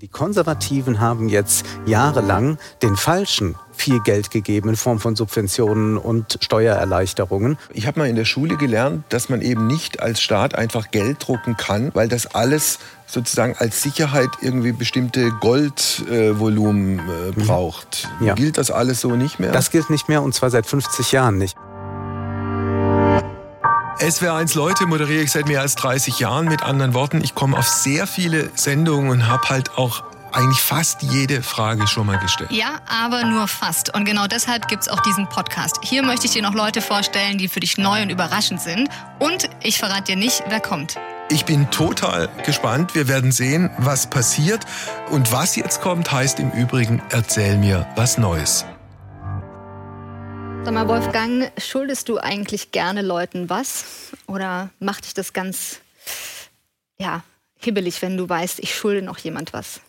Die Konservativen haben jetzt jahrelang den Falschen viel Geld gegeben in Form von Subventionen und Steuererleichterungen. Ich habe mal in der Schule gelernt, dass man eben nicht als Staat einfach Geld drucken kann, weil das alles sozusagen als Sicherheit irgendwie bestimmte Goldvolumen äh, äh, braucht. Ja. Gilt das alles so nicht mehr? Das gilt nicht mehr und zwar seit 50 Jahren nicht. SWR1 Leute moderiere ich seit mehr als 30 Jahren. Mit anderen Worten, ich komme auf sehr viele Sendungen und habe halt auch eigentlich fast jede Frage schon mal gestellt. Ja, aber nur fast. Und genau deshalb gibt es auch diesen Podcast. Hier möchte ich dir noch Leute vorstellen, die für dich neu und überraschend sind. Und ich verrate dir nicht, wer kommt. Ich bin total gespannt. Wir werden sehen, was passiert. Und was jetzt kommt, heißt im Übrigen, erzähl mir was Neues. Sag mal, Wolfgang, schuldest du eigentlich gerne Leuten was? Oder macht dich das ganz, ja, hibbelig, wenn du weißt, ich schulde noch jemand was?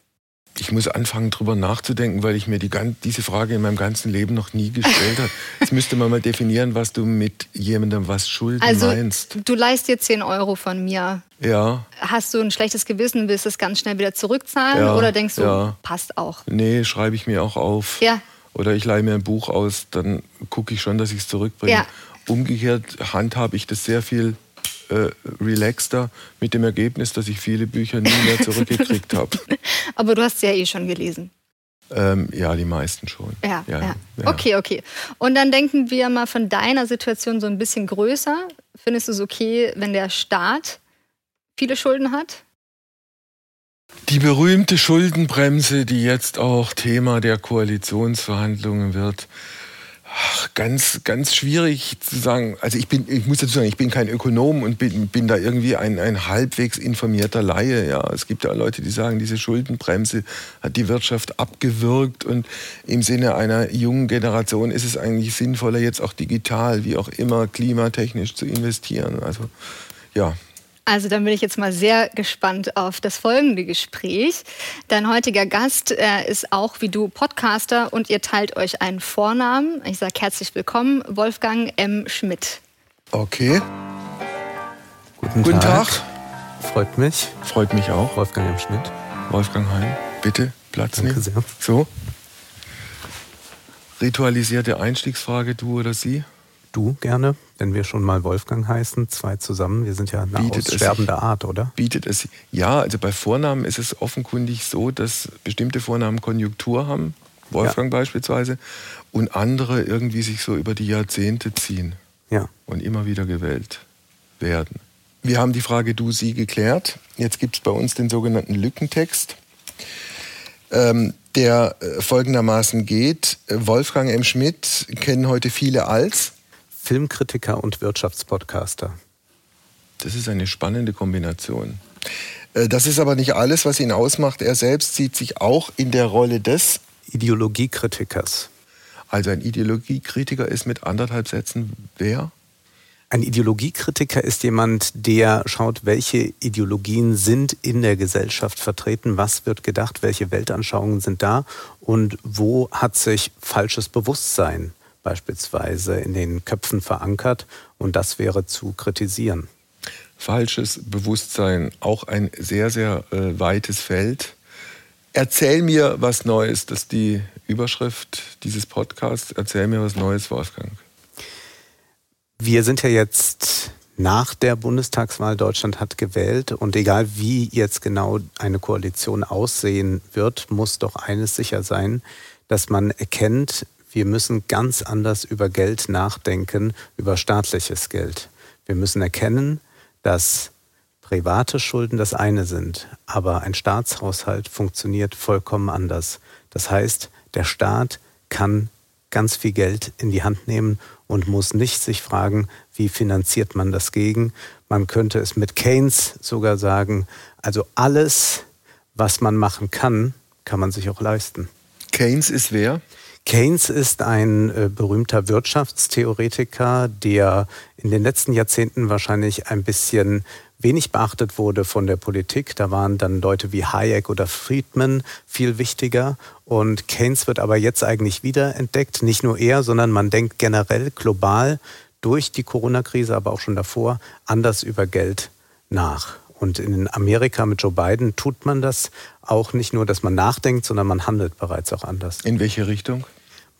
Ich muss anfangen, darüber nachzudenken, weil ich mir die, diese Frage in meinem ganzen Leben noch nie gestellt habe. Jetzt müsste man mal definieren, was du mit jemandem was schulden also, meinst. Du leist dir 10 Euro von mir. Ja. Hast du ein schlechtes Gewissen, willst du es ganz schnell wieder zurückzahlen? Ja, oder denkst du, ja. passt auch? Nee, schreibe ich mir auch auf. Ja oder ich leihe mir ein Buch aus, dann gucke ich schon, dass ich es zurückbringe. Ja. Umgekehrt handhabe ich das sehr viel äh, relaxter mit dem Ergebnis, dass ich viele Bücher nie mehr zurückgekriegt habe. Aber du hast sie ja eh schon gelesen. Ähm, ja, die meisten schon. Ja, ja, ja. ja, Okay, okay. Und dann denken wir mal von deiner Situation so ein bisschen größer. Findest du es okay, wenn der Staat viele Schulden hat? Die berühmte Schuldenbremse, die jetzt auch Thema der Koalitionsverhandlungen wird. Ach, ganz, ganz schwierig zu sagen. Also ich bin, ich muss dazu sagen, ich bin kein Ökonom und bin, bin da irgendwie ein, ein halbwegs informierter Laie. Ja, es gibt ja Leute, die sagen, diese Schuldenbremse hat die Wirtschaft abgewürgt und im Sinne einer jungen Generation ist es eigentlich sinnvoller, jetzt auch digital, wie auch immer, klimatechnisch zu investieren. Also ja, also dann bin ich jetzt mal sehr gespannt auf das folgende Gespräch. Dein heutiger Gast äh, ist auch wie du Podcaster und ihr teilt euch einen Vornamen. Ich sage herzlich willkommen, Wolfgang M. Schmidt. Okay. Guten, Guten Tag. Tag. Freut mich. Freut mich auch. Wolfgang M. Schmidt. Wolfgang Heim, bitte Platz Danke nehmen. Sehr. So. Ritualisierte Einstiegsfrage, du oder sie? Du gerne, wenn wir schon mal Wolfgang heißen, zwei zusammen. Wir sind ja eine bietet aussterbende es, Art, oder? Bietet es. Ja, also bei Vornamen ist es offenkundig so, dass bestimmte Vornamen Konjunktur haben, Wolfgang ja. beispielsweise, und andere irgendwie sich so über die Jahrzehnte ziehen ja. und immer wieder gewählt werden. Wir haben die Frage du, sie geklärt. Jetzt gibt es bei uns den sogenannten Lückentext. Ähm, der äh, folgendermaßen geht. Wolfgang M. Schmidt kennen heute viele als Filmkritiker und Wirtschaftspodcaster. Das ist eine spannende Kombination. Äh, das ist aber nicht alles, was ihn ausmacht. Er selbst sieht sich auch in der Rolle des Ideologiekritikers. Also ein Ideologiekritiker ist mit anderthalb Sätzen wer? Ein Ideologiekritiker ist jemand, der schaut, welche Ideologien sind in der Gesellschaft vertreten, was wird gedacht, welche Weltanschauungen sind da und wo hat sich falsches Bewusstsein beispielsweise in den Köpfen verankert und das wäre zu kritisieren. Falsches Bewusstsein, auch ein sehr, sehr äh, weites Feld. Erzähl mir was Neues, das ist die Überschrift dieses Podcasts. Erzähl mir was Neues, Wolfgang. Wir sind ja jetzt nach der Bundestagswahl, Deutschland hat gewählt und egal wie jetzt genau eine Koalition aussehen wird, muss doch eines sicher sein, dass man erkennt, wir müssen ganz anders über Geld nachdenken, über staatliches Geld. Wir müssen erkennen, dass private Schulden das eine sind, aber ein Staatshaushalt funktioniert vollkommen anders. Das heißt, der Staat kann ganz viel Geld in die Hand nehmen und muss nicht sich fragen, wie finanziert man das gegen. Man könnte es mit Keynes sogar sagen, also alles, was man machen kann, kann man sich auch leisten. Keynes ist wer? Keynes ist ein äh, berühmter Wirtschaftstheoretiker, der in den letzten Jahrzehnten wahrscheinlich ein bisschen wenig beachtet wurde von der Politik. Da waren dann Leute wie Hayek oder Friedman viel wichtiger. Und Keynes wird aber jetzt eigentlich wieder entdeckt. Nicht nur er, sondern man denkt generell global durch die Corona-Krise, aber auch schon davor, anders über Geld nach. Und in Amerika mit Joe Biden tut man das auch nicht nur, dass man nachdenkt, sondern man handelt bereits auch anders. In welche Richtung?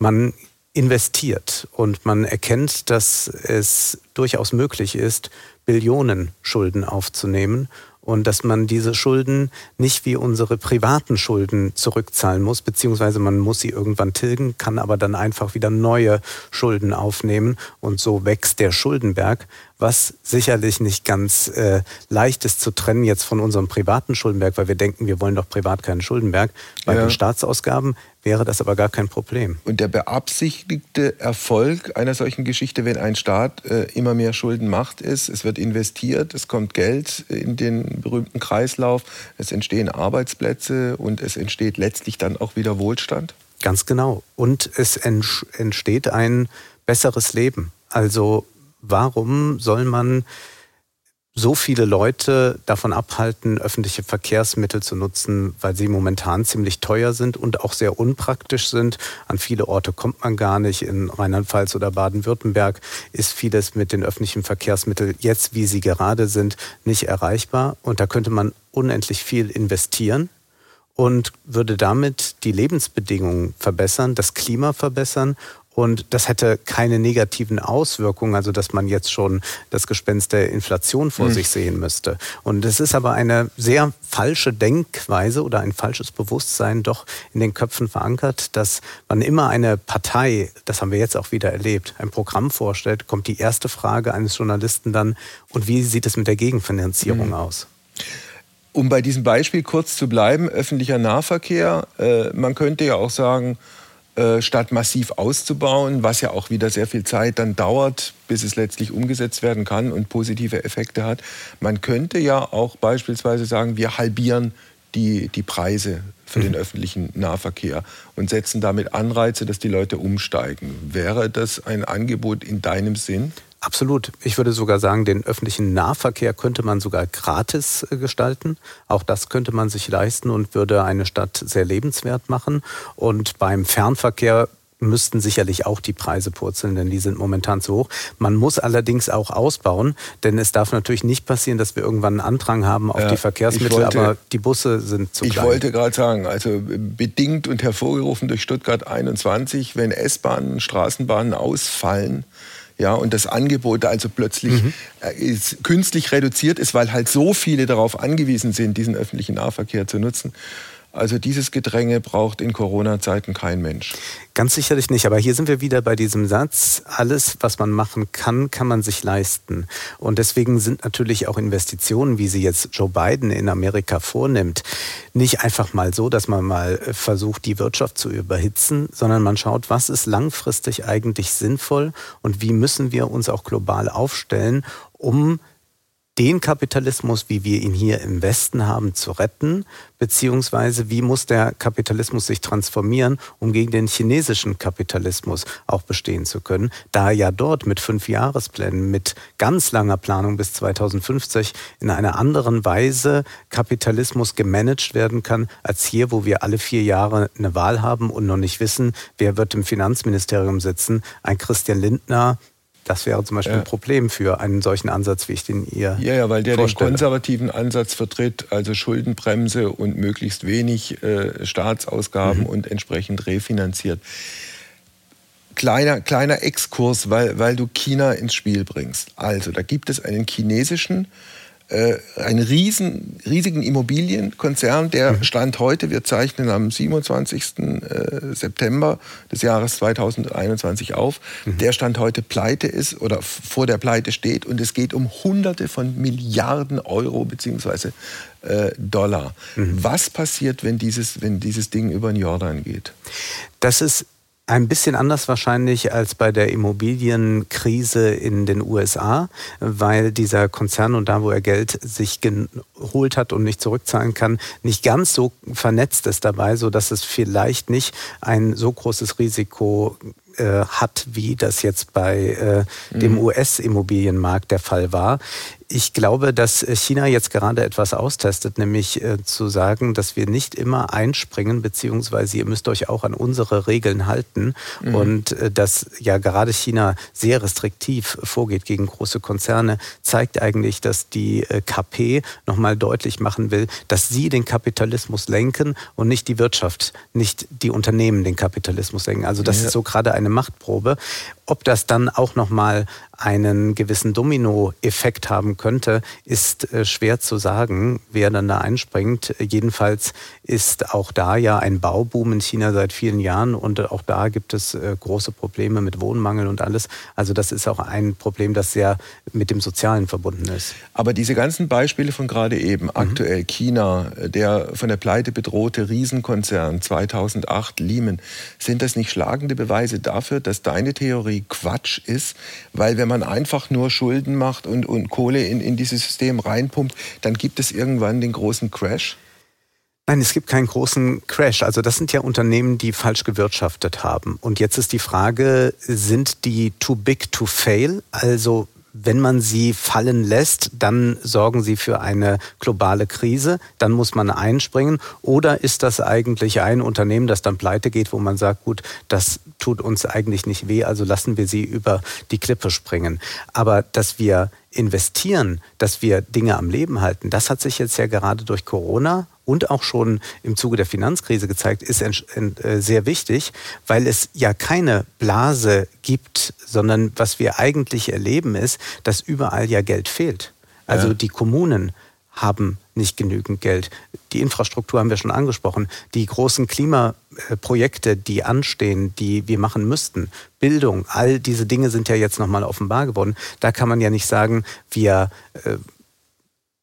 Man investiert und man erkennt, dass es durchaus möglich ist, Billionen Schulden aufzunehmen und dass man diese Schulden nicht wie unsere privaten Schulden zurückzahlen muss, beziehungsweise man muss sie irgendwann tilgen, kann aber dann einfach wieder neue Schulden aufnehmen und so wächst der Schuldenberg, was sicherlich nicht ganz äh, leicht ist zu trennen jetzt von unserem privaten Schuldenberg, weil wir denken, wir wollen doch privat keinen Schuldenberg. Bei ja. den Staatsausgaben wäre das aber gar kein Problem. Und der beabsichtigte Erfolg einer solchen Geschichte, wenn ein Staat äh, immer mehr Schulden macht, ist, es wird investiert, es kommt Geld in den berühmten Kreislauf, es entstehen Arbeitsplätze und es entsteht letztlich dann auch wieder Wohlstand? Ganz genau. Und es entsteht ein besseres Leben. Also warum soll man so viele Leute davon abhalten, öffentliche Verkehrsmittel zu nutzen, weil sie momentan ziemlich teuer sind und auch sehr unpraktisch sind. An viele Orte kommt man gar nicht. In Rheinland-Pfalz oder Baden-Württemberg ist vieles mit den öffentlichen Verkehrsmitteln jetzt, wie sie gerade sind, nicht erreichbar. Und da könnte man unendlich viel investieren und würde damit die Lebensbedingungen verbessern, das Klima verbessern und das hätte keine negativen Auswirkungen, also dass man jetzt schon das Gespenst der Inflation vor mhm. sich sehen müsste. Und es ist aber eine sehr falsche Denkweise oder ein falsches Bewusstsein doch in den Köpfen verankert, dass man immer eine Partei, das haben wir jetzt auch wieder erlebt, ein Programm vorstellt, kommt die erste Frage eines Journalisten dann, und wie sieht es mit der Gegenfinanzierung mhm. aus? Um bei diesem Beispiel kurz zu bleiben, öffentlicher Nahverkehr, äh, man könnte ja auch sagen, äh, statt massiv auszubauen, was ja auch wieder sehr viel Zeit dann dauert, bis es letztlich umgesetzt werden kann und positive Effekte hat. Man könnte ja auch beispielsweise sagen, wir halbieren die, die Preise für den mhm. öffentlichen Nahverkehr und setzen damit Anreize, dass die Leute umsteigen. Wäre das ein Angebot in deinem Sinn? Absolut. Ich würde sogar sagen, den öffentlichen Nahverkehr könnte man sogar gratis äh, gestalten. Auch das könnte man sich leisten und würde eine Stadt sehr lebenswert machen. Und beim Fernverkehr müssten sicherlich auch die Preise purzeln, denn die sind momentan zu hoch. Man muss allerdings auch ausbauen, denn es darf natürlich nicht passieren, dass wir irgendwann einen Andrang haben auf ja, die Verkehrsmittel, wollte, aber die Busse sind zu klein. Ich wollte gerade sagen, also bedingt und hervorgerufen durch Stuttgart 21, wenn S-Bahnen, Straßenbahnen ausfallen, ja, und das Angebot also plötzlich mhm. Äh, ist, künstlich reduziert ist, weil halt so viele darauf angewiesen sind, diesen öffentlichen Nahverkehr zu nutzen. Also dieses Gedränge braucht in Corona-Zeiten kein Mensch. Ganz sicherlich nicht. Aber hier sind wir wieder bei diesem Satz, alles, was man machen kann, kann man sich leisten. Und deswegen sind natürlich auch Investitionen, wie sie jetzt Joe Biden in Amerika vornimmt, nicht einfach mal so, dass man mal versucht, die Wirtschaft zu überhitzen, sondern man schaut, was ist langfristig eigentlich sinnvoll und wie müssen wir uns auch global aufstellen, um den Kapitalismus, wie wir ihn hier im Westen haben, zu retten, beziehungsweise wie muss der Kapitalismus sich transformieren, um gegen den chinesischen Kapitalismus auch bestehen zu können, da ja dort mit fünf Jahresplänen, mit ganz langer Planung bis 2050 in einer anderen Weise Kapitalismus gemanagt werden kann, als hier, wo wir alle vier Jahre eine Wahl haben und noch nicht wissen, wer wird im Finanzministerium sitzen. Ein Christian Lindner, das wäre zum Beispiel ja. ein Problem für einen solchen Ansatz, wie ich den ihr Ja, ja, weil der vorstelle. den konservativen Ansatz vertritt, also Schuldenbremse und möglichst wenig äh, Staatsausgaben mhm. und entsprechend refinanziert. Kleiner, kleiner Exkurs, weil, weil du China ins Spiel bringst. Also, da gibt es einen chinesischen äh, einen riesen, riesigen Immobilienkonzern, der mhm. Stand heute, wir zeichnen am 27. Äh, September des Jahres 2021 auf, mhm. der Stand heute pleite ist oder vor der Pleite steht und es geht um Hunderte von Milliarden Euro bzw. Äh, Dollar. Mhm. Was passiert, wenn dieses, wenn dieses Ding über den Jordan geht? Das ist ein bisschen anders wahrscheinlich als bei der Immobilienkrise in den USA, weil dieser Konzern und da, wo er Geld sich geholt hat und nicht zurückzahlen kann, nicht ganz so vernetzt ist dabei, so dass es vielleicht nicht ein so großes Risiko äh, hat, wie das jetzt bei äh, dem mhm. US-Immobilienmarkt der Fall war. Ich glaube, dass China jetzt gerade etwas austestet, nämlich äh, zu sagen, dass wir nicht immer einspringen, beziehungsweise ihr müsst euch auch an unsere Regeln halten. Mhm. Und äh, dass ja gerade China sehr restriktiv vorgeht gegen große Konzerne, zeigt eigentlich, dass die äh, KP nochmal deutlich machen will, dass sie den Kapitalismus lenken und nicht die Wirtschaft, nicht die Unternehmen den Kapitalismus lenken. Also das ja. ist so gerade eine Machtprobe. Ob das dann auch nochmal einen gewissen Dominoeffekt haben könnte, ist äh, schwer zu sagen, wer dann da einspringt. Jedenfalls ist auch da ja ein Bauboom in China seit vielen Jahren und auch da gibt es äh, große Probleme mit Wohnmangel und alles. Also das ist auch ein Problem, das sehr mit dem Sozialen verbunden ist. Aber diese ganzen Beispiele von gerade eben, mhm. aktuell China, der von der Pleite bedrohte Riesenkonzern 2008 Lehman, sind das nicht schlagende Beweise dafür, dass deine Theorie Quatsch ist? Weil wenn man einfach nur Schulden macht und, und Kohle in, in dieses System reinpumpt, dann gibt es irgendwann den großen Crash? Nein, es gibt keinen großen Crash. Also das sind ja Unternehmen, die falsch gewirtschaftet haben. Und jetzt ist die Frage, sind die too big to fail? Also wenn man sie fallen lässt, dann sorgen sie für eine globale Krise, dann muss man einspringen. Oder ist das eigentlich ein Unternehmen, das dann pleite geht, wo man sagt, gut, das tut uns eigentlich nicht weh, also lassen wir sie über die Klippe springen. Aber dass wir investieren, dass wir Dinge am Leben halten, das hat sich jetzt ja gerade durch Corona und auch schon im Zuge der Finanzkrise gezeigt, ist äh, sehr wichtig, weil es ja keine Blase gibt, sondern was wir eigentlich erleben ist, dass überall ja Geld fehlt. Also ja. die Kommunen haben nicht genügend Geld. Die Infrastruktur haben wir schon angesprochen. Die großen Klimaprojekte, die anstehen, die wir machen müssten, Bildung, all diese Dinge sind ja jetzt nochmal offenbar geworden. Da kann man ja nicht sagen, wir äh,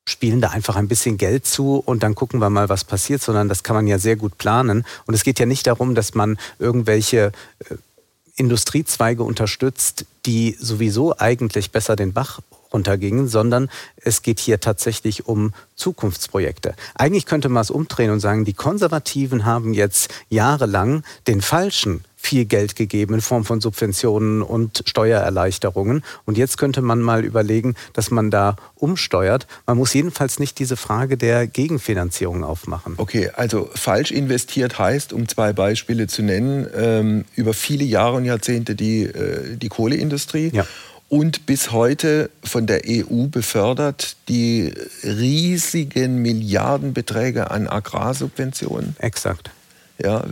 spielen da einfach ein bisschen Geld zu und dann gucken wir mal, was passiert, sondern das kann man ja sehr gut planen. Und es geht ja nicht darum, dass man irgendwelche äh, Industriezweige unterstützt, die sowieso eigentlich besser den Bach runtergingen, sondern es geht hier tatsächlich um Zukunftsprojekte. Eigentlich könnte man es umdrehen und sagen, die Konservativen haben jetzt jahrelang den falschen viel Geld gegeben in Form von Subventionen und Steuererleichterungen. Und jetzt könnte man mal überlegen, dass man da umsteuert. Man muss jedenfalls nicht diese Frage der Gegenfinanzierung aufmachen. Okay, also falsch investiert heißt, um zwei Beispiele zu nennen, ähm, über viele Jahre und Jahrzehnte die, äh, die Kohleindustrie. Ja und bis heute von der EU befördert die riesigen Milliardenbeträge an Agrarsubventionen. Exakt. Ja,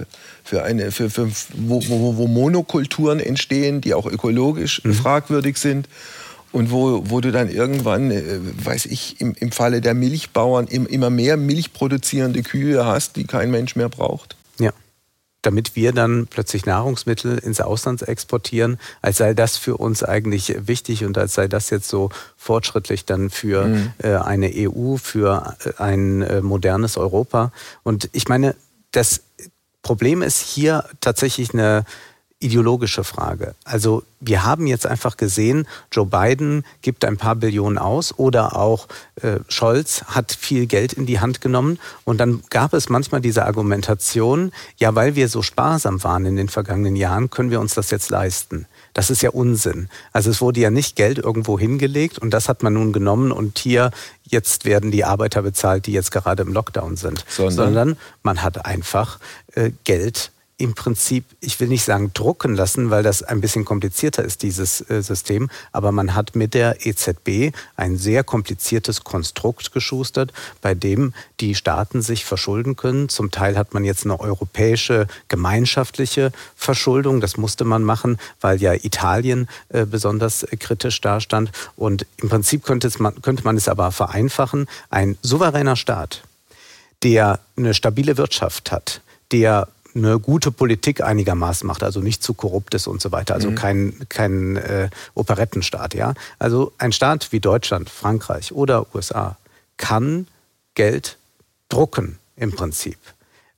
für eine, für, für, wo, wo, wo Monokulturen entstehen, die auch ökologisch mhm. fragwürdig sind und wo, wo du dann irgendwann, äh, weiß ich, im, im Falle der Milchbauern im, immer mehr milchproduzierende Kühe hast, die kein Mensch mehr braucht. Damit wir dann plötzlich Nahrungsmittel ins Ausland exportieren, als sei das für uns eigentlich wichtig und als sei das jetzt so fortschrittlich dann für mhm. äh, eine EU, für äh, ein äh, modernes Europa. Und ich meine, das Problem ist hier tatsächlich eine ideologische Frage. Also wir haben jetzt einfach gesehen, Joe Biden gibt ein paar Billionen aus oder auch äh, Scholz hat viel Geld in die Hand genommen und dann gab es manchmal diese Argumentation, ja, weil wir so sparsam waren in den vergangenen Jahren, können wir uns das jetzt leisten. Das ist ja Unsinn. Also es wurde ja nicht Geld irgendwo hingelegt und das hat man nun genommen und hier jetzt werden die Arbeiter bezahlt, die jetzt gerade im Lockdown sind, sondern, sondern man hat einfach äh, Geld im Prinzip, ich will nicht sagen drucken lassen, weil das ein bisschen komplizierter ist, dieses äh, System, aber man hat mit der EZB ein sehr kompliziertes Konstrukt geschustert, bei dem die Staaten sich verschulden können. Zum Teil hat man jetzt eine europäische gemeinschaftliche Verschuldung, das musste man machen, weil ja Italien äh, besonders äh, kritisch dastand. Und im Prinzip könnte, man, könnte man es aber vereinfachen, ein souveräner Staat, der eine stabile Wirtschaft hat, der eine gute Politik einigermaßen macht, also nicht zu korrupt ist und so weiter, also mhm. kein, kein äh, Operettenstaat, ja. Also ein Staat wie Deutschland, Frankreich oder USA kann Geld drucken im Prinzip.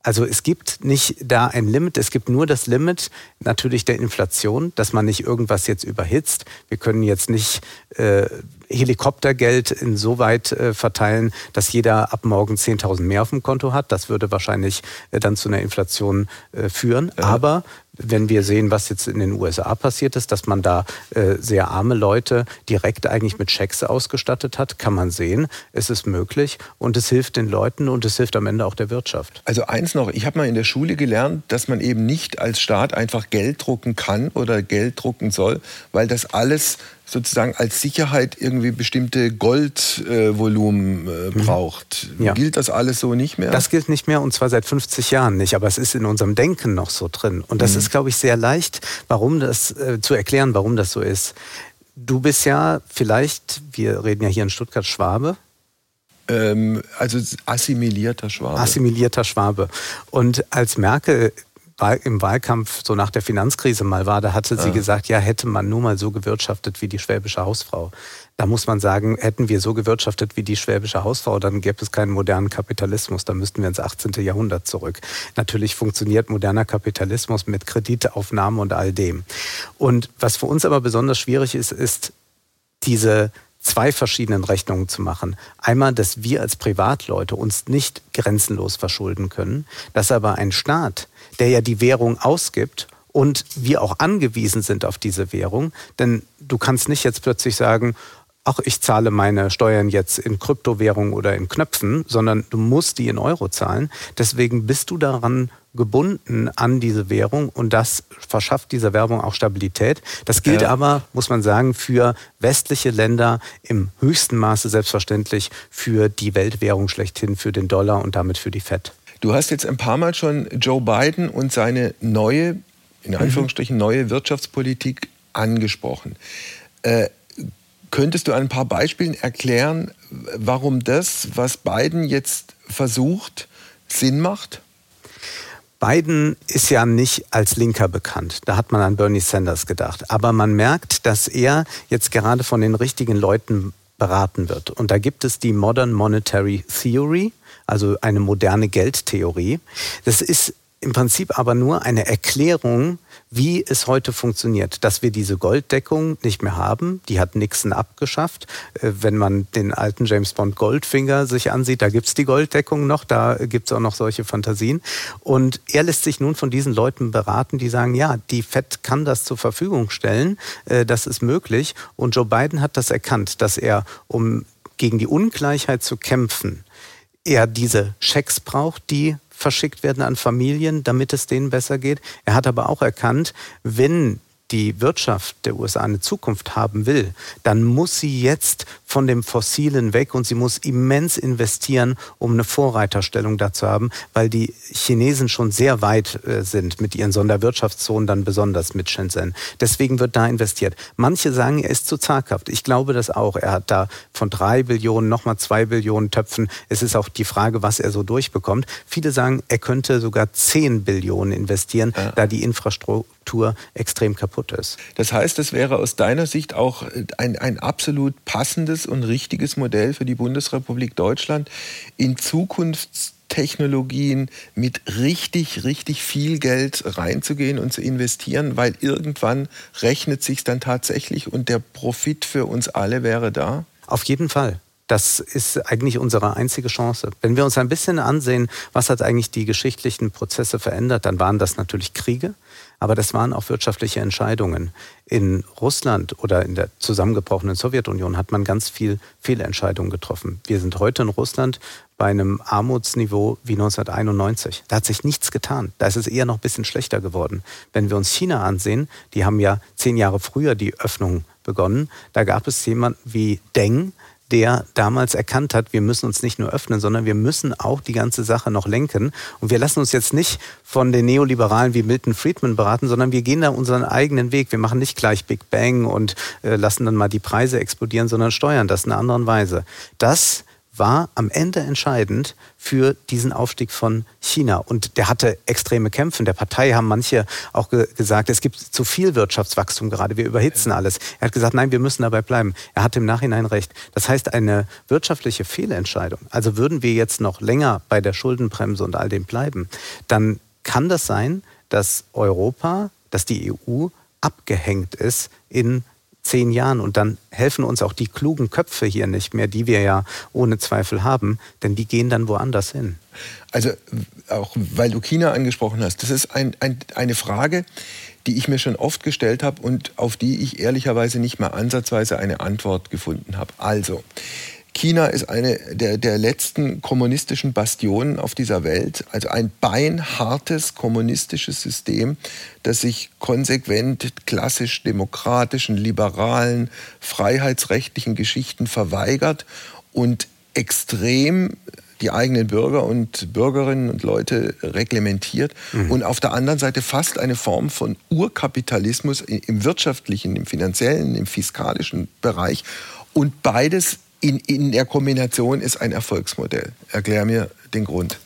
Also es gibt nicht da ein Limit, es gibt nur das Limit natürlich der Inflation, dass man nicht irgendwas jetzt überhitzt. Wir können jetzt nicht äh, Helikoptergeld insoweit äh, verteilen, dass jeder ab morgen 10.000 mehr auf dem Konto hat. Das würde wahrscheinlich äh, dann zu einer Inflation äh, führen. Ja. Aber wenn wir sehen, was jetzt in den USA passiert ist, dass man da äh, sehr arme Leute direkt eigentlich mit Schecks ausgestattet hat, kann man sehen, es ist möglich und es hilft den Leuten und es hilft am Ende auch der Wirtschaft. Also eins noch, ich habe mal in der Schule gelernt, dass man eben nicht als Staat einfach Geld drucken kann oder Geld drucken soll, weil das alles sozusagen als Sicherheit irgendwie bestimmte Goldvolumen äh, äh, braucht. Ja. Gilt das alles so nicht mehr? Das gilt nicht mehr und zwar seit 50 Jahren nicht, aber es ist in unserem Denken noch so drin. Und das mhm. ist, glaube ich, sehr leicht, warum das äh, zu erklären, warum das so ist. Du bist ja vielleicht, wir reden ja hier in Stuttgart Schwabe, ähm, also assimilierter Schwabe. Assimilierter Schwabe. Und als Merkel im Wahlkampf so nach der Finanzkrise mal war, da hatte sie ja. gesagt, ja, hätte man nur mal so gewirtschaftet wie die schwäbische Hausfrau. Da muss man sagen, hätten wir so gewirtschaftet wie die schwäbische Hausfrau, dann gäbe es keinen modernen Kapitalismus. Da müssten wir ins 18. Jahrhundert zurück. Natürlich funktioniert moderner Kapitalismus mit Kreditaufnahme und all dem. Und was für uns aber besonders schwierig ist, ist diese zwei verschiedenen Rechnungen zu machen. Einmal, dass wir als Privatleute uns nicht grenzenlos verschulden können, dass aber ein Staat, der ja die Währung ausgibt und wir auch angewiesen sind auf diese Währung, denn du kannst nicht jetzt plötzlich sagen, ach, ich zahle meine Steuern jetzt in Kryptowährung oder in Knöpfen, sondern du musst die in Euro zahlen. Deswegen bist du daran gebunden an diese Währung und das verschafft dieser Werbung auch Stabilität. Das gilt ja. aber, muss man sagen, für westliche Länder im höchsten Maße selbstverständlich für die Weltwährung schlechthin, für den Dollar und damit für die FED. Du hast jetzt ein paar Mal schon Joe Biden und seine neue, in mhm. Anführungsstrichen neue Wirtschaftspolitik angesprochen. Äh, Könntest du an ein paar Beispielen erklären, warum das, was Biden jetzt versucht, Sinn macht? Biden ist ja nicht als Linker bekannt. Da hat man an Bernie Sanders gedacht. Aber man merkt, dass er jetzt gerade von den richtigen Leuten beraten wird. Und da gibt es die Modern Monetary Theory, also eine moderne Geldtheorie. Das ist im Prinzip aber nur eine Erklärung wie es heute funktioniert, dass wir diese Golddeckung nicht mehr haben. Die hat Nixon abgeschafft. Äh, wenn man den alten James Bond Goldfinger sich ansieht, da gibt es die Golddeckung noch, da gibt es auch noch solche Fantasien. Und er lässt sich nun von diesen Leuten beraten, die sagen, ja, die FED kann das zur Verfügung stellen, äh, das ist möglich. Und Joe Biden hat das erkannt, dass er, um gegen die Ungleichheit zu kämpfen, er diese Schecks braucht, die verschickt werden an Familien, damit es denen besser geht. Er hat aber auch erkannt, wenn die Wirtschaft der USA eine Zukunft haben will, dann muss sie jetzt von dem Fossilen weg und sie muss immens investieren, um eine Vorreiterstellung dazu haben, weil die Chinesen schon sehr weit äh, sind mit ihren Sonderwirtschaftszonen, dann besonders mit Shenzhen. Deswegen wird da investiert. Manche sagen, er ist zu zaghaft. Ich glaube das auch. Er hat da von drei Billionen nochmal zwei Billionen Töpfen. Es ist auch die Frage, was er so durchbekommt. Viele sagen, er könnte sogar zehn Billionen investieren, ja. da die Infrastruktur Struktur extrem kaputt ist. Das heißt, es wäre aus deiner Sicht auch ein, ein absolut passendes und richtiges Modell für die Bundesrepublik Deutschland, in Zukunftstechnologien mit richtig, richtig viel Geld reinzugehen und zu investieren, weil irgendwann rechnet sich dann tatsächlich und der Profit für uns alle wäre da? Auf jeden Fall. Das ist eigentlich unsere einzige Chance. Wenn wir uns ein bisschen ansehen, was hat eigentlich die geschichtlichen Prozesse verändert, dann waren das natürlich Kriege, aber das waren auch wirtschaftliche Entscheidungen. In Russland oder in der zusammengebrochenen Sowjetunion hat man ganz viel Fehlentscheidungen getroffen. Wir sind heute in Russland bei einem Armutsniveau wie 1991. Da hat sich nichts getan. Da ist es eher noch ein bisschen schlechter geworden. Wenn wir uns China ansehen, die haben ja zehn Jahre früher die Öffnung begonnen. Da gab es jemanden wie Deng, der damals erkannt hat, wir müssen uns nicht nur öffnen, sondern wir müssen auch die ganze Sache noch lenken. Und wir lassen uns jetzt nicht von den Neoliberalen wie Milton Friedman beraten, sondern wir gehen da unseren eigenen Weg. Wir machen nicht gleich Big Bang und äh, lassen dann mal die Preise explodieren, sondern steuern das in einer anderen Weise. Das war am Ende entscheidend für diesen Aufstieg von China. Und der hatte extreme Kämpfe. In der Partei haben manche auch ge gesagt, es gibt zu viel Wirtschaftswachstum gerade, wir überhitzen alles. Er hat gesagt, nein, wir müssen dabei bleiben. Er hat im Nachhinein recht. Das heißt, eine wirtschaftliche Fehlentscheidung, also würden wir jetzt noch länger bei der Schuldenbremse und all dem bleiben, dann kann das sein, dass Europa, dass die EU abgehängt ist in zehn Jahren und dann helfen uns auch die klugen Köpfe hier nicht mehr, die wir ja ohne Zweifel haben, denn die gehen dann woanders hin. Also auch weil du China angesprochen hast, das ist ein, ein, eine Frage, die ich mir schon oft gestellt habe und auf die ich ehrlicherweise nicht mal ansatzweise eine Antwort gefunden habe. Also, China ist eine der, der letzten kommunistischen Bastionen auf dieser Welt, also ein beinhartes kommunistisches System, das sich konsequent klassisch demokratischen, liberalen, freiheitsrechtlichen Geschichten verweigert und extrem die eigenen Bürger und Bürgerinnen und Leute reglementiert mhm. und auf der anderen Seite fast eine Form von Urkapitalismus im wirtschaftlichen, im finanziellen, im fiskalischen Bereich und beides in, in der Kombination ist ein Erfolgsmodell. Erklär mir den Grund.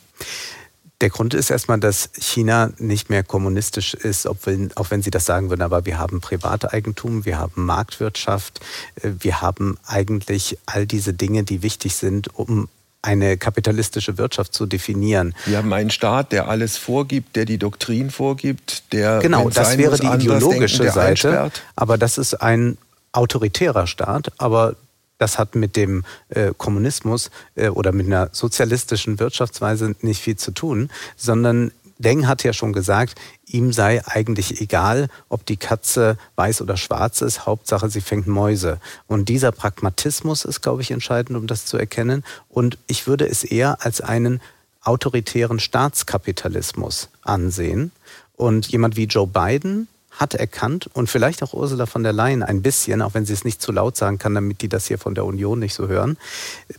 Der Grund ist erstmal, dass China nicht mehr kommunistisch ist, auch wenn, auch wenn Sie das sagen würden, aber wir haben Privateigentum, wir haben Marktwirtschaft, äh, wir haben eigentlich all diese Dinge, die wichtig sind, um eine kapitalistische Wirtschaft zu definieren. Wir haben einen Staat, der alles vorgibt, der die Doktrin vorgibt, der genau, das wäre die ideologische denken, Seite. Einsperrt. Aber das ist ein autoritärer Staat, aber das hat mit dem äh, Kommunismus äh, oder mit einer sozialistischen Wirtschaftsweise nicht viel zu tun, sondern Deng hat ja schon gesagt, ihm sei eigentlich egal, ob die Katze weiß oder schwarz ist, Hauptsache sie fängt Mäuse. Und dieser Pragmatismus ist, glaube ich, entscheidend, um das zu erkennen. Und ich würde es eher als einen autoritären Staatskapitalismus ansehen. Und jemand wie Joe Biden hat erkannt und vielleicht auch Ursula von der Leyen ein bisschen, auch wenn sie es nicht zu laut sagen kann, damit die das hier von der Union nicht so hören.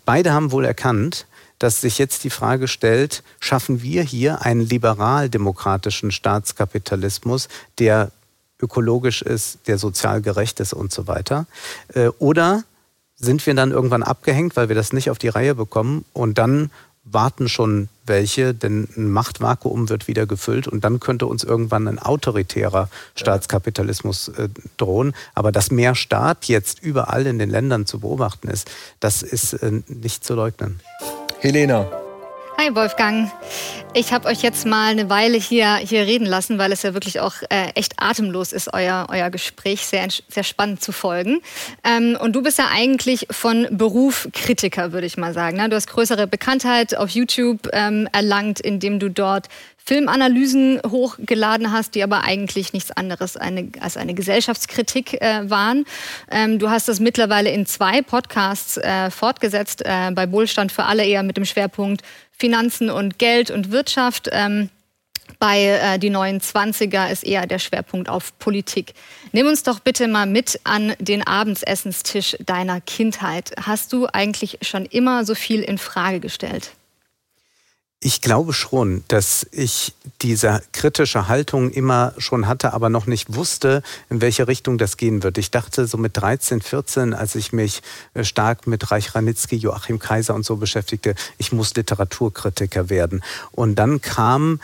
Beide haben wohl erkannt, dass sich jetzt die Frage stellt, schaffen wir hier einen liberal-demokratischen Staatskapitalismus, der ökologisch ist, der sozial gerecht ist und so weiter? Äh, oder sind wir dann irgendwann abgehängt, weil wir das nicht auf die Reihe bekommen und dann warten schon welche, denn ein Machtvakuum wird wieder gefüllt und dann könnte uns irgendwann ein autoritärer Staatskapitalismus äh, drohen. Aber dass mehr Staat jetzt überall in den Ländern zu beobachten ist, das ist äh, nicht zu leugnen. Helena. Hi Wolfgang. Ich habe euch jetzt mal eine Weile hier, hier reden lassen, weil es ja wirklich auch äh, echt atemlos ist, euer, euer Gespräch. Sehr, sehr spannend zu folgen. Ähm, und du bist ja eigentlich von Beruf Kritiker, würde ich mal sagen. Ne? Du hast größere Bekanntheit auf YouTube ähm, erlangt, indem du dort Filmanalysen hochgeladen hast, die aber eigentlich nichts anderes eine, als eine Gesellschaftskritik äh, waren. Ähm, du hast das mittlerweile in zwei Podcasts äh, fortgesetzt, äh, bei Wohlstand für alle eher mit dem Schwerpunkt Finanzen und Geld und Wirtschaft. Ähm, bei äh, die neuen Zwanziger ist eher der Schwerpunkt auf Politik. Nimm uns doch bitte mal mit an den Abendsessenstisch deiner Kindheit. Hast du eigentlich schon immer so viel in Frage gestellt? Ich glaube schon, dass ich diese kritische Haltung immer schon hatte, aber noch nicht wusste, in welche Richtung das gehen wird. Ich dachte so mit 13, 14, als ich mich äh, stark mit Reich Ranitzky, Joachim Kaiser und so beschäftigte, ich muss Literaturkritiker werden. Und dann kam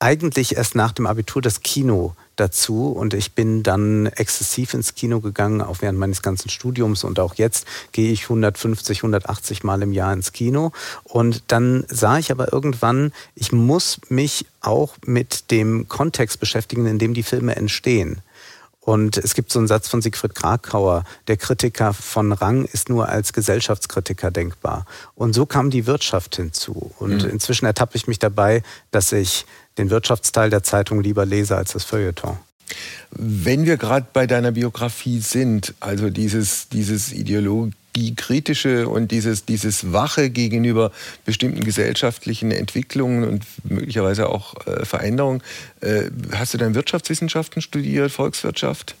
eigentlich erst nach dem Abitur das Kino dazu und ich bin dann exzessiv ins Kino gegangen, auch während meines ganzen Studiums und auch jetzt gehe ich 150, 180 Mal im Jahr ins Kino und dann sah ich aber irgendwann, ich muss mich auch mit dem Kontext beschäftigen, in dem die Filme entstehen. Und es gibt so einen Satz von Siegfried Krakauer, der Kritiker von Rang ist nur als Gesellschaftskritiker denkbar. Und so kam die Wirtschaft hinzu. Und mhm. inzwischen ertappe ich mich dabei, dass ich den Wirtschaftsteil der Zeitung lieber lese als das Feuilleton. Wenn wir gerade bei deiner Biografie sind, also dieses, dieses ideologiekritische und dieses, dieses Wache gegenüber bestimmten gesellschaftlichen Entwicklungen und möglicherweise auch äh, Veränderungen, äh, hast du dann Wirtschaftswissenschaften studiert, Volkswirtschaft?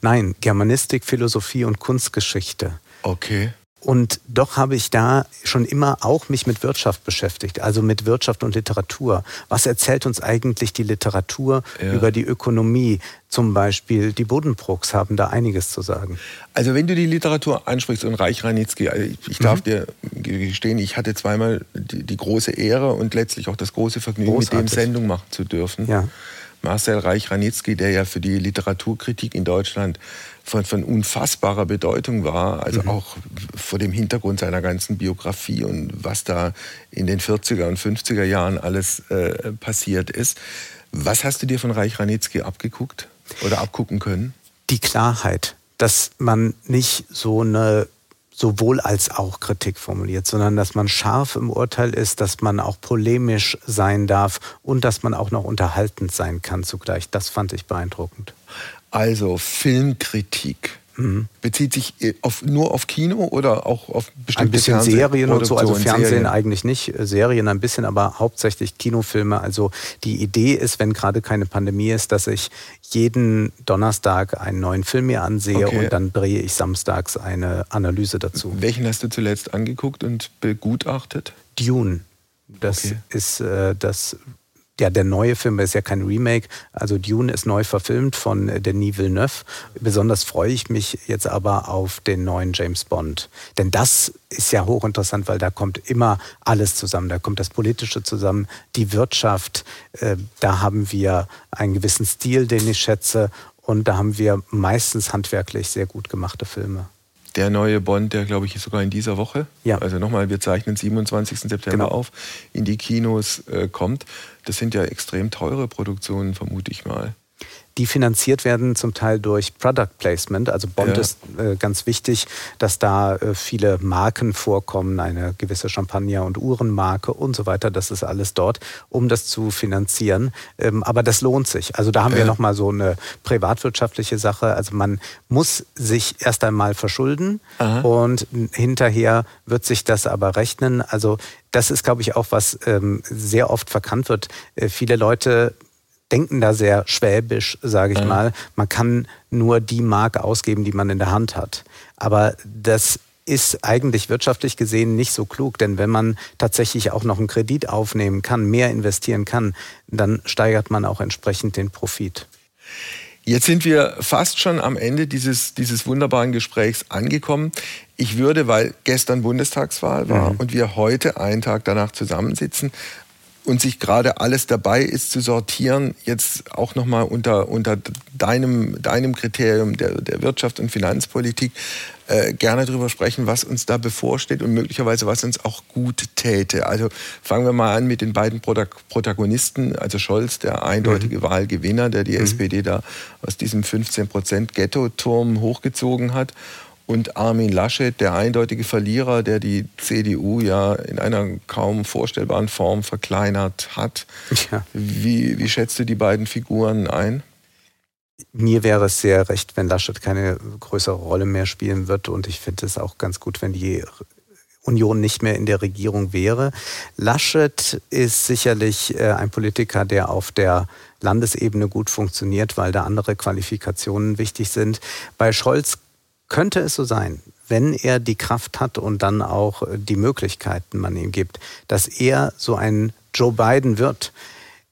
Nein, Germanistik, Philosophie und Kunstgeschichte. Okay. Und doch habe ich da schon immer auch mich mit Wirtschaft beschäftigt, also mit Wirtschaft und Literatur. Was erzählt uns eigentlich die Literatur ja. über die Ökonomie? Zum Beispiel die Buddenbrooks haben da einiges zu sagen. Also wenn du die Literatur ansprichst und Reich Ranitzky, also ich, ich darf mhm. dir gestehen, ich hatte zweimal die, die, große Ehre und letztlich auch das große Vergnügen, Großartig. mit dem Sendung machen zu dürfen. Ja. Marcel Reich-Ranitzky, der ja für die Literaturkritik in Deutschland von, von unfassbarer Bedeutung war, also mhm. auch vor dem Hintergrund seiner ganzen Biografie und was da in den 40er und 50er Jahren alles äh, passiert ist. Was hast du dir von Reich Ranitzky abgeguckt oder abgucken können? Die Klarheit, dass man nicht so eine sowohl als auch Kritik formuliert, sondern dass man scharf im Urteil ist, dass man auch polemisch sein darf und dass man auch noch unterhaltend sein kann zugleich. Das fand ich beeindruckend. Also Filmkritik. Mhm. Bezieht sich äh, auf, nur auf Kino oder auch auf bestimmte Ein bisschen Serien und so, also Fernsehen Serien. eigentlich nicht, äh, Serien ein bisschen, aber hauptsächlich Kinofilme. Also die Idee ist, wenn gerade keine Pandemie ist, dass ich jeden Donnerstag einen neuen Film mir ansehe okay. und dann drehe ich samstags eine Analyse dazu. Welchen hast du zuletzt angeguckt und begutachtet? Dune. Das okay. ist äh, das ja, der neue Film ist ja kein Remake. Also Dune ist neu verfilmt von äh, Denis Villeneuve. Besonders freue ich mich jetzt aber auf den neuen James Bond. Denn das ist ja hochinteressant, weil da kommt immer alles zusammen. Da kommt das Politische zusammen, die Wirtschaft. Äh, da haben wir einen gewissen Stil, den ich schätze. Und da haben wir meistens handwerklich sehr gut gemachte Filme der neue Bond, der glaube ich sogar in dieser Woche, ja. also nochmal, wir zeichnen 27. September genau. auf, in die Kinos äh, kommt. Das sind ja extrem teure Produktionen, vermute ich mal die finanziert werden zum Teil durch Product Placement. Also Bond ja. ist äh, ganz wichtig, dass da äh, viele Marken vorkommen, eine gewisse Champagner- und Uhrenmarke und so weiter. Das ist alles dort, um das zu finanzieren. Ähm, aber das lohnt sich. Also da haben ja. wir nochmal so eine privatwirtschaftliche Sache. Also man muss sich erst einmal verschulden Aha. und hinterher wird sich das aber rechnen. Also das ist, glaube ich, auch was ähm, sehr oft verkannt wird. Äh, viele Leute denken da sehr schwäbisch, sage ich mhm. mal. Man kann nur die Marke ausgeben, die man in der Hand hat. Aber das ist eigentlich wirtschaftlich gesehen nicht so klug, denn wenn man tatsächlich auch noch einen Kredit aufnehmen kann, mehr investieren kann, dann steigert man auch entsprechend den Profit. Jetzt sind wir fast schon am Ende dieses, dieses wunderbaren Gesprächs angekommen. Ich würde, weil gestern Bundestagswahl war mhm. und wir heute einen Tag danach zusammensitzen, und sich gerade alles dabei ist zu sortieren, jetzt auch nochmal unter, unter deinem, deinem Kriterium der, der Wirtschaft und Finanzpolitik, äh, gerne darüber sprechen, was uns da bevorsteht und möglicherweise was uns auch gut täte. Also fangen wir mal an mit den beiden Protagonisten, also Scholz, der eindeutige mhm. Wahlgewinner, der die mhm. SPD da aus diesem 15 Prozent Ghetto-Turm hochgezogen hat und Armin Laschet, der eindeutige Verlierer, der die CDU ja in einer kaum vorstellbaren Form verkleinert hat. Ja. Wie, wie schätzt du die beiden Figuren ein? Mir wäre es sehr recht, wenn Laschet keine größere Rolle mehr spielen wird. Und ich finde es auch ganz gut, wenn die Union nicht mehr in der Regierung wäre. Laschet ist sicherlich äh, ein Politiker, der auf der Landesebene gut funktioniert, weil da andere Qualifikationen wichtig sind. Bei Scholz könnte es so sein, wenn er die Kraft hat und dann auch äh, die Möglichkeiten man ihm gibt, dass er so ein Joe Biden wird.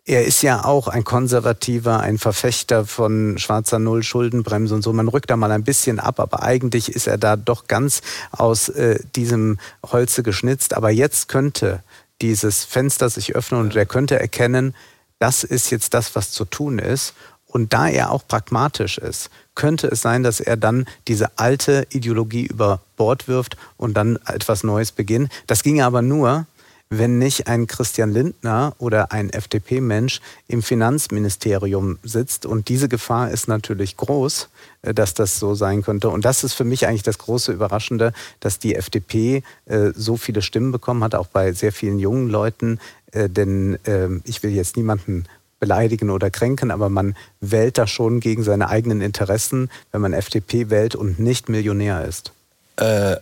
Er ist ja auch ein Konservativer, ein Verfechter von schwarzer Null, Schuldenbremse und so. Man rückt da mal ein bisschen ab, aber eigentlich ist er da doch ganz aus äh, diesem Holze geschnitzt. Aber jetzt könnte dieses Fenster sich öffnen und er könnte erkennen, das ist jetzt das, was zu tun ist. Und da er auch pragmatisch ist, könnte es sein, dass er dann diese alte Ideologie über Bord wirft und dann etwas Neues beginnt. Das ginge aber nur, wenn nicht ein Christian Lindner oder ein FDP-Mensch im Finanzministerium sitzt. Und diese Gefahr ist natürlich groß, äh, dass das so sein könnte. Und das ist für mich eigentlich das große Überraschende, dass die FDP äh, so viele Stimmen bekommen hat, auch bei sehr vielen jungen Leuten. Äh, denn ähm, ich will jetzt niemanden beleidigen oder kränken, aber man wählt da schon gegen seine eigenen Interessen, wenn man FDP wählt und nicht Millionär ist. Äh,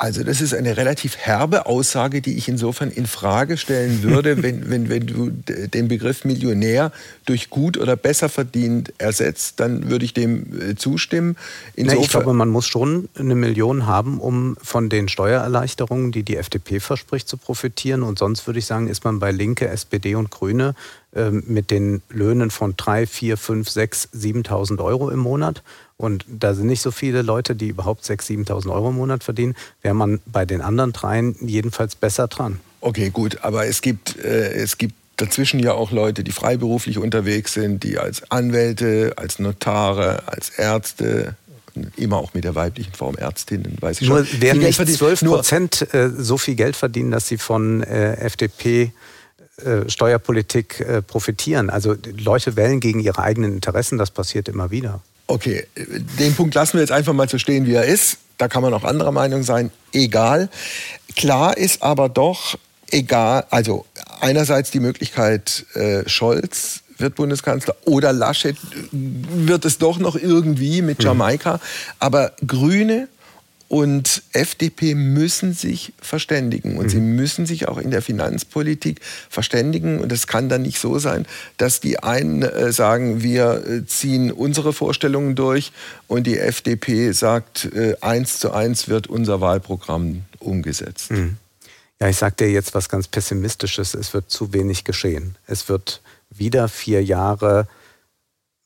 also das ist eine relativ herbe Aussage, die ich insofern in Frage stellen würde, wenn, wenn, wenn du den Begriff Millionär durch gut oder besser verdient ersetzt, dann würde ich dem äh, zustimmen. Nee, ich glaube, man muss schon eine Million haben, um von den Steuererleichterungen, die die FDP verspricht, zu profitieren. Und sonst würde ich sagen, ist man bei Linke, SPD und Grüne mit den Löhnen von 3, 4, 5, 6, 7.000 Euro im Monat. Und da sind nicht so viele Leute, die überhaupt 6.000, 7.000 Euro im Monat verdienen. Wäre man bei den anderen dreien jedenfalls besser dran. Okay, gut. Aber es gibt, äh, es gibt dazwischen ja auch Leute, die freiberuflich unterwegs sind, die als Anwälte, als Notare, als Ärzte, immer auch mit der weiblichen Form Ärztinnen, weiß ich Nur schon. werden nicht 12 Prozent äh, so viel Geld verdienen, dass sie von äh, FDP äh, Steuerpolitik äh, profitieren. Also Leute wählen gegen ihre eigenen Interessen, das passiert immer wieder. Okay, den Punkt lassen wir jetzt einfach mal so stehen, wie er ist. Da kann man auch anderer Meinung sein. Egal. Klar ist aber doch, egal, also einerseits die Möglichkeit, äh, Scholz wird Bundeskanzler oder Laschet wird es doch noch irgendwie mit mhm. Jamaika. Aber Grüne und FDP müssen sich verständigen und mhm. sie müssen sich auch in der Finanzpolitik verständigen. Und es kann dann nicht so sein, dass die einen äh, sagen, wir äh, ziehen unsere Vorstellungen durch und die FDP sagt, äh, eins zu eins wird unser Wahlprogramm umgesetzt. Mhm. Ja, ich sage dir jetzt was ganz Pessimistisches. Es wird zu wenig geschehen. Es wird wieder vier Jahre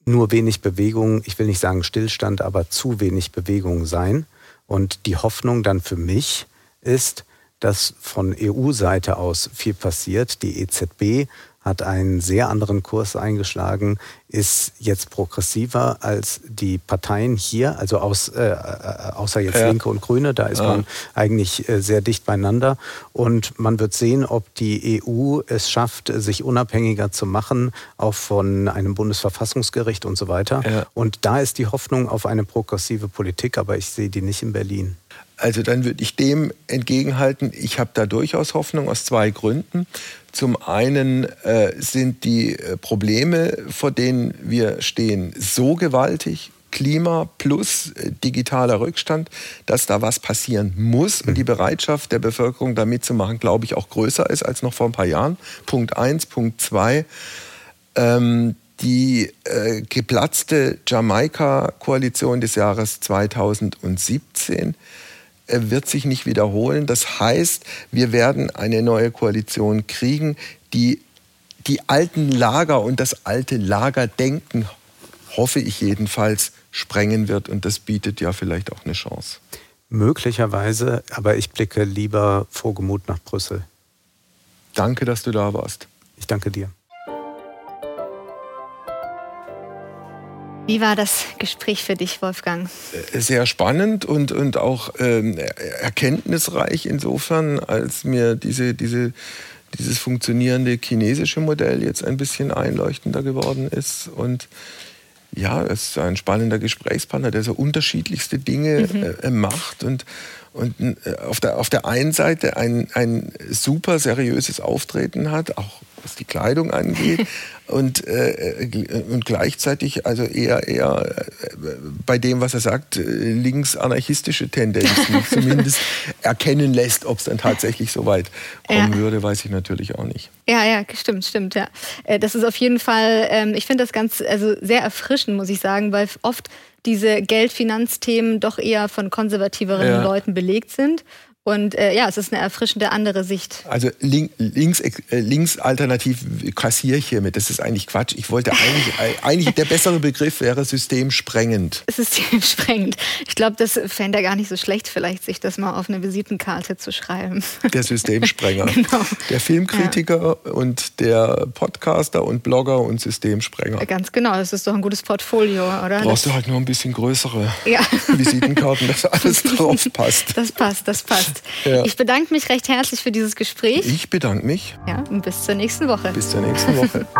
nur wenig Bewegung, ich will nicht sagen Stillstand, aber zu wenig Bewegung sein. Und die Hoffnung dann für mich ist, dass von EU-Seite aus viel passiert. Die EZB hat einen sehr anderen Kurs eingeschlagen, ist jetzt progressiver als die Parteien hier, also aus, äh, äh, außer jetzt ja. Linke und Grüne, da ist ja. man eigentlich äh, sehr dicht beieinander. Und man wird sehen, ob die EU es schafft, sich unabhängiger zu machen, auch von einem Bundesverfassungsgericht und so weiter. Ja. Und da ist die Hoffnung auf eine progressive Politik, aber ich sehe die nicht in Berlin. Also dann würde ich dem entgegenhalten, ich habe da durchaus Hoffnung aus zwei Gründen. Zum einen äh, sind die äh, Probleme, vor denen wir stehen, so gewaltig, Klima plus äh, digitaler Rückstand, dass da was passieren muss und die Bereitschaft der Bevölkerung da mitzumachen, glaube ich, auch größer ist als noch vor ein paar Jahren. Punkt eins, Punkt zwei. Ähm, die äh, geplatzte Jamaika-Koalition des Jahres 2017 wird sich nicht wiederholen. Das heißt, wir werden eine neue Koalition kriegen, die die alten Lager und das alte Lagerdenken, hoffe ich jedenfalls, sprengen wird. Und das bietet ja vielleicht auch eine Chance. Möglicherweise, aber ich blicke lieber frohgemut nach Brüssel. Danke, dass du da warst. Ich danke dir. Wie war das Gespräch für dich, Wolfgang? Äh, sehr spannend und, und auch ähm, erkenntnisreich insofern, als mir diese, diese, dieses funktionierende chinesische Modell jetzt ein bisschen einleuchtender geworden ist. Und ja, es ist ein spannender Gesprächspartner, der so unterschiedlichste Dinge mhm. äh, macht und, und äh, auf, der, auf der einen Seite ein, ein super seriöses Auftreten hat, auch was die Kleidung angeht. und, äh, und gleichzeitig also eher, eher äh, bei dem, was er sagt, äh, links-anarchistische Tendenzen zumindest erkennen lässt. Ob es dann tatsächlich so weit kommen ja. würde, weiß ich natürlich auch nicht. Ja, ja, stimmt, stimmt, ja. Äh, das ist auf jeden Fall, ähm, ich finde das ganz, also sehr erfrischend, muss ich sagen, weil oft diese Geld-Finanzthemen doch eher von konservativeren ja. Leuten belegt sind. Und äh, ja, es ist eine erfrischende andere Sicht. Also link, links, äh, links alternativ kassiere ich hiermit. Das ist eigentlich Quatsch. Ich wollte eigentlich, äh, eigentlich der bessere Begriff wäre systemsprengend. Systemsprengend. Ich glaube, das fände er gar nicht so schlecht, vielleicht sich das mal auf eine Visitenkarte zu schreiben. Der Systemsprenger. genau. Der Filmkritiker ja. und der Podcaster und Blogger und Systemsprenger. Ganz genau. Das ist doch ein gutes Portfolio, oder? Brauchst du halt nur ein bisschen größere ja. Visitenkarten, dass alles drauf passt. Das passt, das passt. Ja. Ich bedanke mich recht herzlich für dieses Gespräch. Ich bedanke mich. Ja, und bis zur nächsten Woche. Bis zur nächsten Woche.